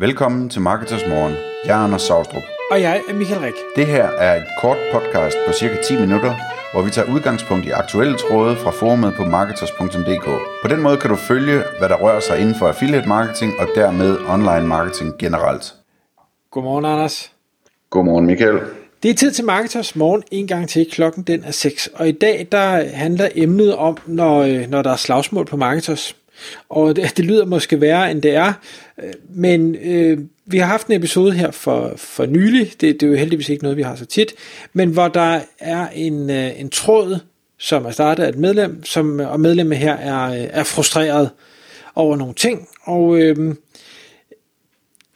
Velkommen til Marketers Morgen. Jeg er Anders Saustrup. Og jeg er Michael Rik. Det her er et kort podcast på cirka 10 minutter, hvor vi tager udgangspunkt i aktuelle tråde fra forumet på marketers.dk. På den måde kan du følge, hvad der rører sig inden for affiliate marketing og dermed online marketing generelt. Godmorgen, Anders. Godmorgen, Michael. Det er tid til Marketers Morgen en gang til. Klokken den er 6. Og i dag der handler emnet om, når, øh, når der er slagsmål på Marketers. Og det, det lyder måske værre, end det er. Men øh, vi har haft en episode her for, for nylig. Det, det er jo heldigvis ikke noget, vi har så tit. Men hvor der er en, øh, en tråd, som er startet af et medlem, som, og medlemmet her er, øh, er frustreret over nogle ting. Og øh,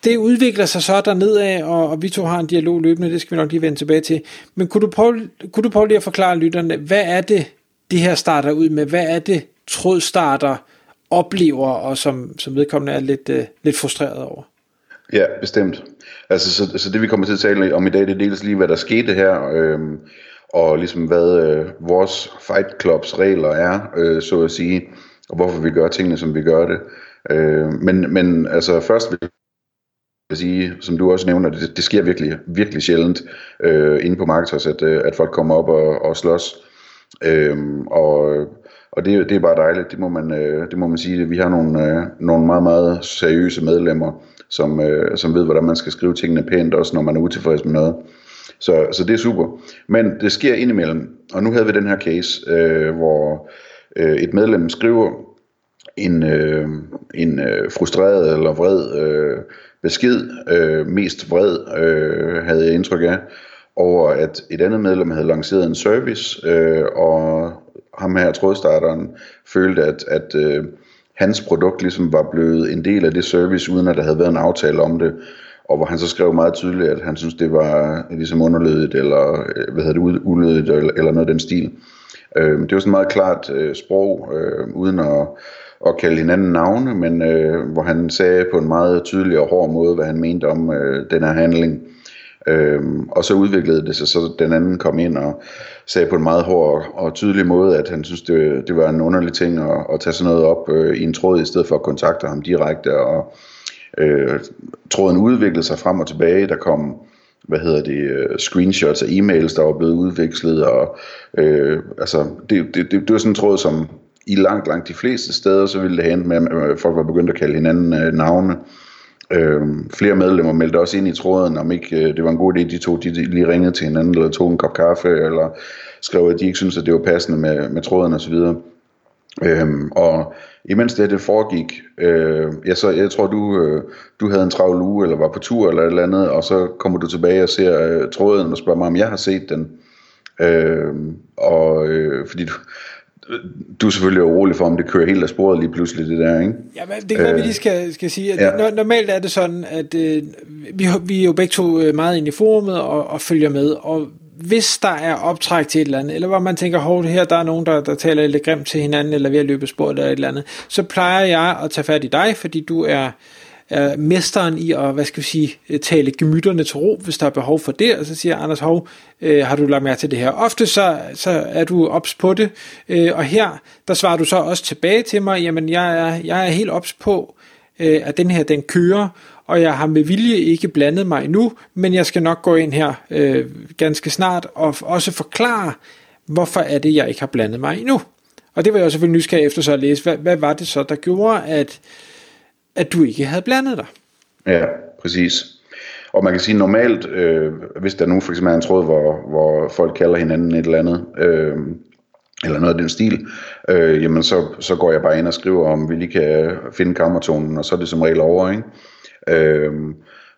det udvikler sig så dernedad, og, og vi to har en dialog løbende, det skal vi nok lige vende tilbage til. Men kunne du prøve, kunne du prøve lige at forklare lytterne, hvad er det, det her starter ud med? Hvad er det, trådstarter oplever, og som, som vedkommende er lidt, øh, lidt frustreret over? Ja, bestemt. Altså, så, så det vi kommer til at tale om i dag, det er dels lige, hvad der skete her, øh, og ligesom hvad øh, vores Fight Clubs regler er, øh, så at sige, og hvorfor vi gør tingene, som vi gør det. Øh, men, men altså først vil jeg sige, som du også nævner, det, det sker virkelig, virkelig sjældent øh, inde på Marketers, at, øh, at folk kommer op og, og slås. Øh, og og det, det er bare dejligt, det må man, øh, det må man sige. Vi har nogle, øh, nogle meget, meget seriøse medlemmer, som, øh, som ved, hvordan man skal skrive tingene pænt, også når man er utilfreds med noget. Så, så det er super. Men det sker indimellem, og nu havde vi den her case, øh, hvor øh, et medlem skriver en, øh, en øh, frustreret eller vred øh, besked, øh, mest vred, øh, havde jeg indtryk af, over at et andet medlem havde lanceret en service, øh, og ham her trådstarteren følte, at, at øh, hans produkt ligesom var blevet en del af det service, uden at der havde været en aftale om det. Og hvor han så skrev meget tydeligt, at han synes det var ligesom underlødigt, eller øh, hvad hedder det, ulødigt, eller, eller noget af den stil. Øh, det var sådan meget klart øh, sprog, øh, uden at, at kalde hinanden navne, men øh, hvor han sagde på en meget tydelig og hård måde, hvad han mente om øh, den her handling. Øhm, og så udviklede det sig, så den anden kom ind og sagde på en meget hård og tydelig måde, at han synes, det, det var en underlig ting at, at tage sådan noget op øh, i en tråd, i stedet for at kontakte ham direkte, og øh, tråden udviklede sig frem og tilbage, der kom hvad hedder det, øh, screenshots og e-mails, der var blevet udvekslet, og øh, altså, det, det, det, det var sådan en tråd, som i langt, langt de fleste steder, så ville det hente med, at folk var begyndt at kalde hinanden øh, navne, Øh, Øh, flere medlemmer meldte også ind i tråden, om ikke øh, det var en god idé, de to de lige ringede til hinanden, eller tog en kop kaffe, eller skrev, at de ikke syntes, at det var passende med, med tråden osv. Øhm, og imens det, det foregik, øh, ja, så jeg tror, du, øh, du havde en travl uge, eller var på tur, eller et eller andet, og så kommer du tilbage og ser øh, tråden, og spørger mig, om jeg har set den. Øh, og øh, fordi du, du er selvfølgelig urolig for, om det kører helt af sporet lige pludselig, det der, ikke? Ja, men det kan være, vi lige skal, skal sige, at ja. normalt er det sådan, at øh, vi, vi er jo begge to øh, meget inde i forumet og, og følger med, og hvis der er optræk til et eller andet, eller hvor man tænker, hov, her der er nogen, der, der taler lidt grimt til hinanden, eller ved at løbe sporet eller et eller andet, så plejer jeg at tage fat i dig, fordi du er er mesteren i at, hvad skal vi sige, øh, tale gemytterne til ro, hvis der er behov for det, og så siger Anders Hov, øh, har du lagt mærke til det her? Ofte så, så er du ops på det, øh, og her, der svarer du så også tilbage til mig, jamen jeg er, jeg er helt ops på, øh, at den her, den kører, og jeg har med vilje ikke blandet mig endnu, men jeg skal nok gå ind her øh, ganske snart, og også forklare, hvorfor er det, jeg ikke har blandet mig endnu. Og det var jeg selvfølgelig nysgerrig efter så at læse, hvad, hvad var det så, der gjorde, at at du ikke havde blandet dig. Ja, præcis. Og man kan sige normalt, øh, hvis der nu for eksempel er en tråd, hvor, hvor folk kalder hinanden et eller andet, øh, eller noget af den stil, øh, jamen så, så går jeg bare ind og skriver, om vi lige kan finde kammertonen, og så er det som regel over, ikke? Øh,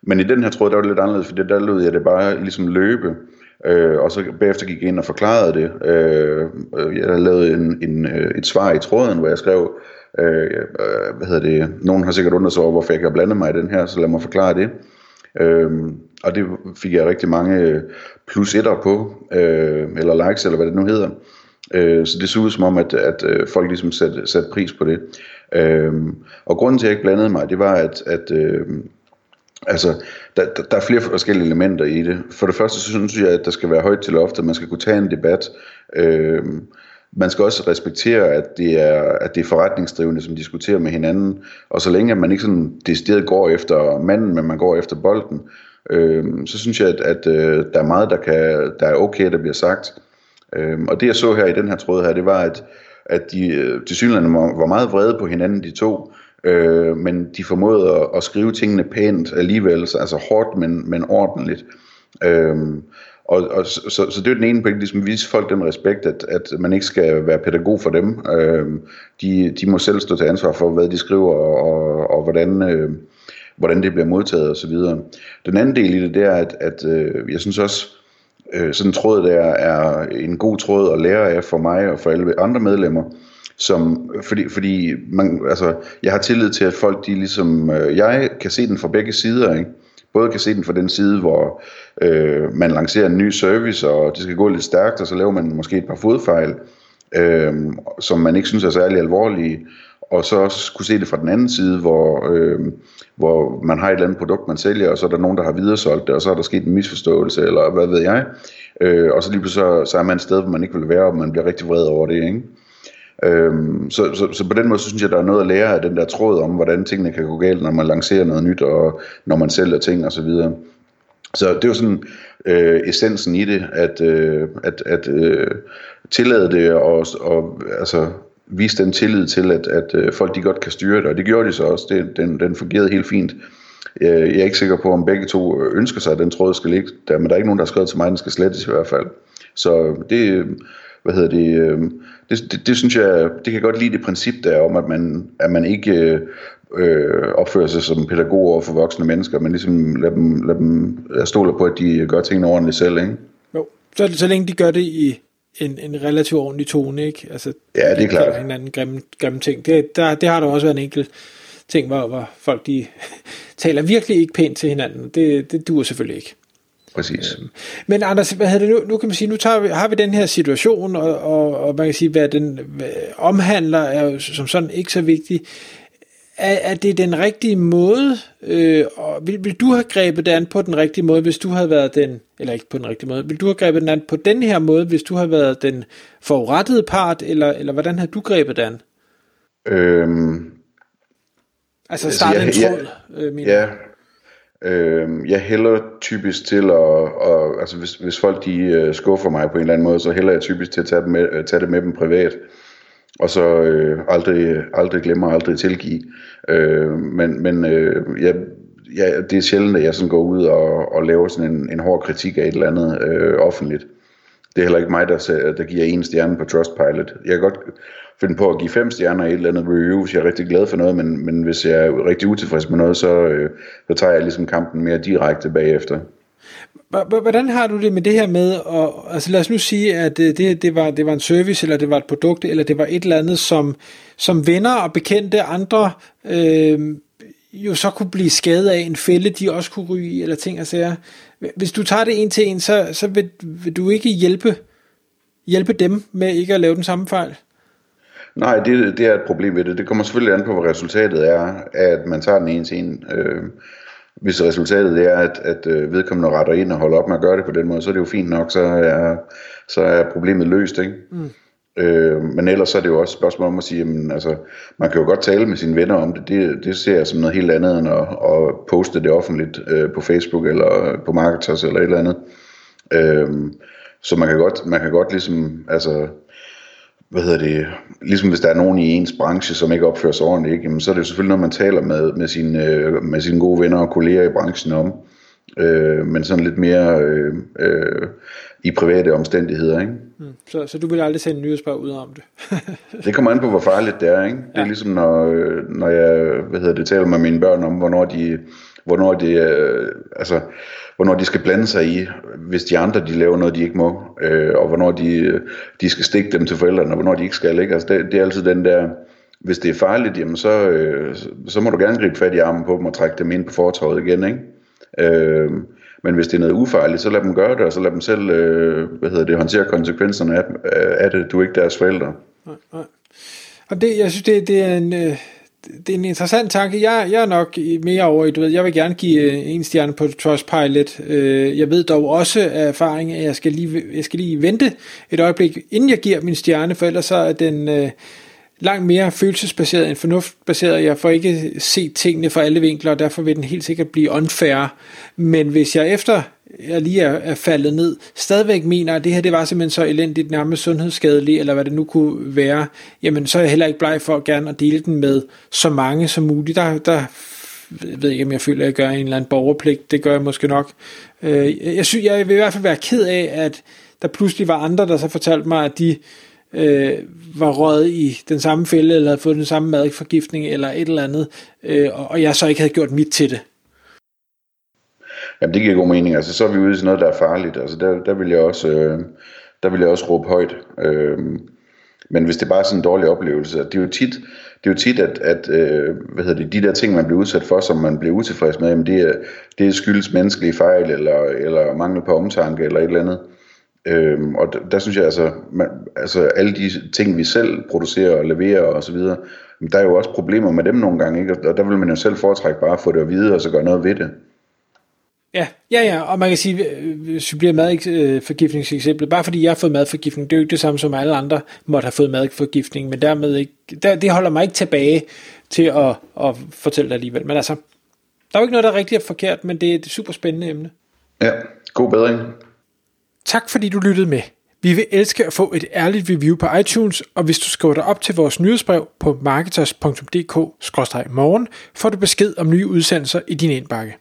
men i den her tråd, der var det lidt anderledes, for der lød jeg det bare ligesom løbe, øh, og så bagefter gik jeg ind og forklarede det. Øh, øh jeg lavede en, en, øh, et svar i tråden, hvor jeg skrev, øh, øh, hvad hedder det? Nogen har sikkert undret sig over, hvorfor jeg ikke har blandet mig i den her, så lad mig forklare det. Øh, og det fik jeg rigtig mange plus etter på, øh, eller likes, eller hvad det nu hedder. Øh, så det så ud som om, at, at folk ligesom satte sat pris på det. Øh, og grunden til, at jeg ikke blandede mig, det var, at, at øh, altså, der, der, der er flere forskellige elementer i det. For det første, så synes jeg, at der skal være højt til loftet, man skal kunne tage en debat. Øh, man skal også respektere, at det er, at det er forretningsdrivende, som diskuterer med hinanden, og så længe man ikke sådan decideret går efter manden, men man går efter bolden, øh, så synes jeg, at, at øh, der er meget, der, kan, der er okay, der bliver sagt. Øh, og det jeg så her i den her tråd her, det var, at, at de øh, til synligheden var meget vrede på hinanden, de to, øh, men de formåede at, at skrive tingene pænt alligevel, altså hårdt, men, men ordentligt. Øh, og, og så, så, så det er den ene pointe, ligesom vise folk den respekt, at, at man ikke skal være pædagog for dem. Øh, de, de må selv stå til ansvar for, hvad de skriver, og, og, og hvordan, øh, hvordan det bliver modtaget osv. Den anden del i det, det er, at, at øh, jeg synes også, øh, sådan en tråd der er en god tråd at lære af for mig og for alle andre medlemmer, som, fordi, fordi man, altså, jeg har tillid til, at folk, de ligesom, øh, jeg kan se den fra begge sider, ikke? både kan se den fra den side, hvor øh, man lancerer en ny service, og det skal gå lidt stærkt, og så laver man måske et par fodfejl, øh, som man ikke synes er særlig alvorlige, og så også kunne se det fra den anden side, hvor, øh, hvor man har et eller andet produkt, man sælger, og så er der nogen, der har videresolgt det, og så er der sket en misforståelse, eller hvad ved jeg, øh, og så lige pludselig så, så er man et sted, hvor man ikke vil være, og man bliver rigtig vred over det, ikke? Øhm, så, så, så på den måde så synes jeg, der er noget at lære af den der tråd om, hvordan tingene kan gå galt, når man lancerer noget nyt, og når man sælger ting og så videre. Så det er jo sådan øh, essensen i det, at, øh, at, at øh, tillade det og, og altså, vise den tillid til, at, at øh, folk de godt kan styre det, og det gjorde de så også. Det, den, den fungerede helt fint. Øh, jeg er ikke sikker på, om begge to ønsker sig, at den tråd skal ligge der, men der er ikke nogen, der har skrevet til mig, at den skal slettes i hvert fald. Så det, hvad hedder det, øh, det, det, det synes jeg, det kan godt lide det princip der om, at man, at man ikke øh, opfører sig som pædagog over for voksne mennesker, men ligesom lad dem, lad dem stole på, at de gør tingene ordentligt selv, ikke? Jo, så, så længe de gør det i en, en relativt ordentlig tone, ikke? Altså, ja, det er klart. En anden grimme, grimme ting. Det, der, det har der også været en enkelt ting, hvor, hvor folk de taler virkelig ikke pænt til hinanden. Det, det dur selvfølgelig ikke. Præcis. Øhm, men Anders, hvad hedder det nu? Nu kan man sige, nu tager vi, har vi den her situation, og, og, og man kan sige, hvad den hvad, omhandler, er jo som sådan ikke så vigtigt. Er, er det den rigtige måde, øh, og vil, vil du have grebet det an på den rigtige måde, hvis du havde været den, eller ikke på den rigtige måde, vil du have grebet den an på den her måde, hvis du havde været den forurettede part, eller, eller hvordan har du grebet det an? Øhm, altså starte en tråd, ja, øh, ja, Øh, jeg hælder typisk til at, at altså hvis, hvis folk de øh, skuffer mig på en eller anden måde, så hælder jeg typisk til at tage det med, øh, tage det med dem privat. Og så øh, aldrig, aldrig glemme aldrig tilgive. Øh, men men øh, jeg, jeg, det er sjældent, at jeg sådan går ud og, og laver sådan en, en hård kritik af et eller andet øh, offentligt. Det er heller ikke mig, der, der giver en stjerne på Trustpilot. Jeg kan godt finde på at give fem stjerner i et eller andet review, hvis jeg er rigtig glad for noget, men, men hvis jeg er rigtig utilfreds med noget, så, øh, så tager jeg ligesom kampen mere direkte bagefter. Hvordan har du det med det her med, at, altså lad os nu sige, at øh, det, det, var, det var en service, eller det var et produkt, eller det var et eller andet, som, som venner og bekendte andre øh, jo så kunne blive skadet af en fælde, de også kunne ryge i, eller ting og sager. Hvis du tager det en til en, så, så vil, vil du ikke hjælpe, hjælpe dem med ikke at lave den samme fejl? Nej, det, det er et problem ved det. Det kommer selvfølgelig an på, hvad resultatet er, at man tager den ene til en. Øh, hvis resultatet er, at, at øh, vedkommende retter ind og holder op med at gøre det på den måde, så er det jo fint nok, så er, så er problemet løst, ikke? Mm. Øh, men ellers så er det jo også et spørgsmål om at sige, jamen, altså, man kan jo godt tale med sine venner om det. Det, det ser jeg som noget helt andet end at, at poste det offentligt øh, på Facebook eller på Marketers eller et eller andet. Øh, så man kan godt, man kan godt ligesom, altså, hvad hedder det, ligesom hvis der er nogen i ens branche, som ikke opfører sig ordentligt, ikke? Jamen, så er det jo selvfølgelig noget, man taler med, med, sine, øh, med sine gode venner og kolleger i branchen om. Øh, men sådan lidt mere øh, øh, i private omstændigheder, ikke? Mm. Så, så du vil aldrig sende nyhedsbrev ud om det? det kommer an på, hvor farligt det er, ikke? Det er ligesom, når, øh, når jeg hvad hedder det, taler med mine børn om, hvornår de, hvornår det, øh, altså, hvornår de skal blande sig i, hvis de andre de laver noget, de ikke må, øh, og hvornår de, øh, de skal stikke dem til forældrene, og hvornår de ikke skal. Ikke? Altså, det, det er altid den der, hvis det er farligt, jamen så, øh, så må du gerne gribe fat i armen på dem og trække dem ind på fortorvet igen. Ikke? Øh, men hvis det er noget ufarligt, så lad dem gøre det, og så lad dem selv øh, hvad hedder det, håndtere konsekvenserne af, af det. Du er ikke deres forældre. Nej, nej. Og det, jeg synes, det, det er en... Øh det er en interessant tanke. Jeg, jeg er nok mere over i, du ved, jeg vil gerne give øh, en stjerne på Trustpilot. Øh, jeg ved dog også af erfaring, at jeg skal lige, jeg skal lige vente et øjeblik, inden jeg giver min stjerne, for ellers så er den øh, langt mere følelsesbaseret end fornuftbaseret. Jeg får ikke set tingene fra alle vinkler, og derfor vil den helt sikkert blive unfair. Men hvis jeg efter jeg lige er, er faldet ned, stadigvæk mener, at det her det var simpelthen så elendigt, nærmest sundhedsskadeligt, eller hvad det nu kunne være, jamen så er jeg heller ikke bleg for at gerne at dele den med så mange som muligt. Der, der jeg ved ikke, om jeg føler, at jeg gør en eller anden borgerpligt. Det gør jeg måske nok. Øh, jeg, synes, jeg vil i hvert fald være ked af, at der pludselig var andre, der så fortalte mig, at de øh, var røget i den samme fælde, eller havde fået den samme madforgiftning, eller et eller andet, øh, og jeg så ikke havde gjort mit til det. Jamen det giver god mening. Altså så er vi ude i sådan noget, der er farligt. Altså der, der vil jeg også, øh, der vil jeg også råbe højt. Øh, men hvis det bare er sådan en dårlig oplevelse, det er jo tit, det er jo tit at, at øh, hvad hedder det, de der ting, man bliver udsat for, som man bliver utilfreds med, jamen det, er, det er skyldes menneskelige fejl, eller, eller mangel på omtanke, eller et eller andet. Øhm, og der, der synes jeg altså, man, altså alle de ting vi selv producerer og leverer og så videre, der er jo også problemer med dem nogle gange, ikke? og der vil man jo selv foretrække bare at få det at vide og så gøre noget ved det. Ja, ja, ja, og man kan sige, øh, hvis vi bliver madforgiftningseksemplet, bare fordi jeg har fået madforgiftning, det er jo ikke det samme som alle andre måtte have fået madforgiftning, men dermed ikke, der, det holder mig ikke tilbage til at, at fortælle det alligevel. Men altså, der er jo ikke noget, der er rigtigt forkert, men det er et super spændende emne. Ja, god bedring. Tak fordi du lyttede med. Vi vil elske at få et ærligt review på iTunes, og hvis du skriver dig op til vores nyhedsbrev på marketers.dk-morgen, får du besked om nye udsendelser i din indbakke.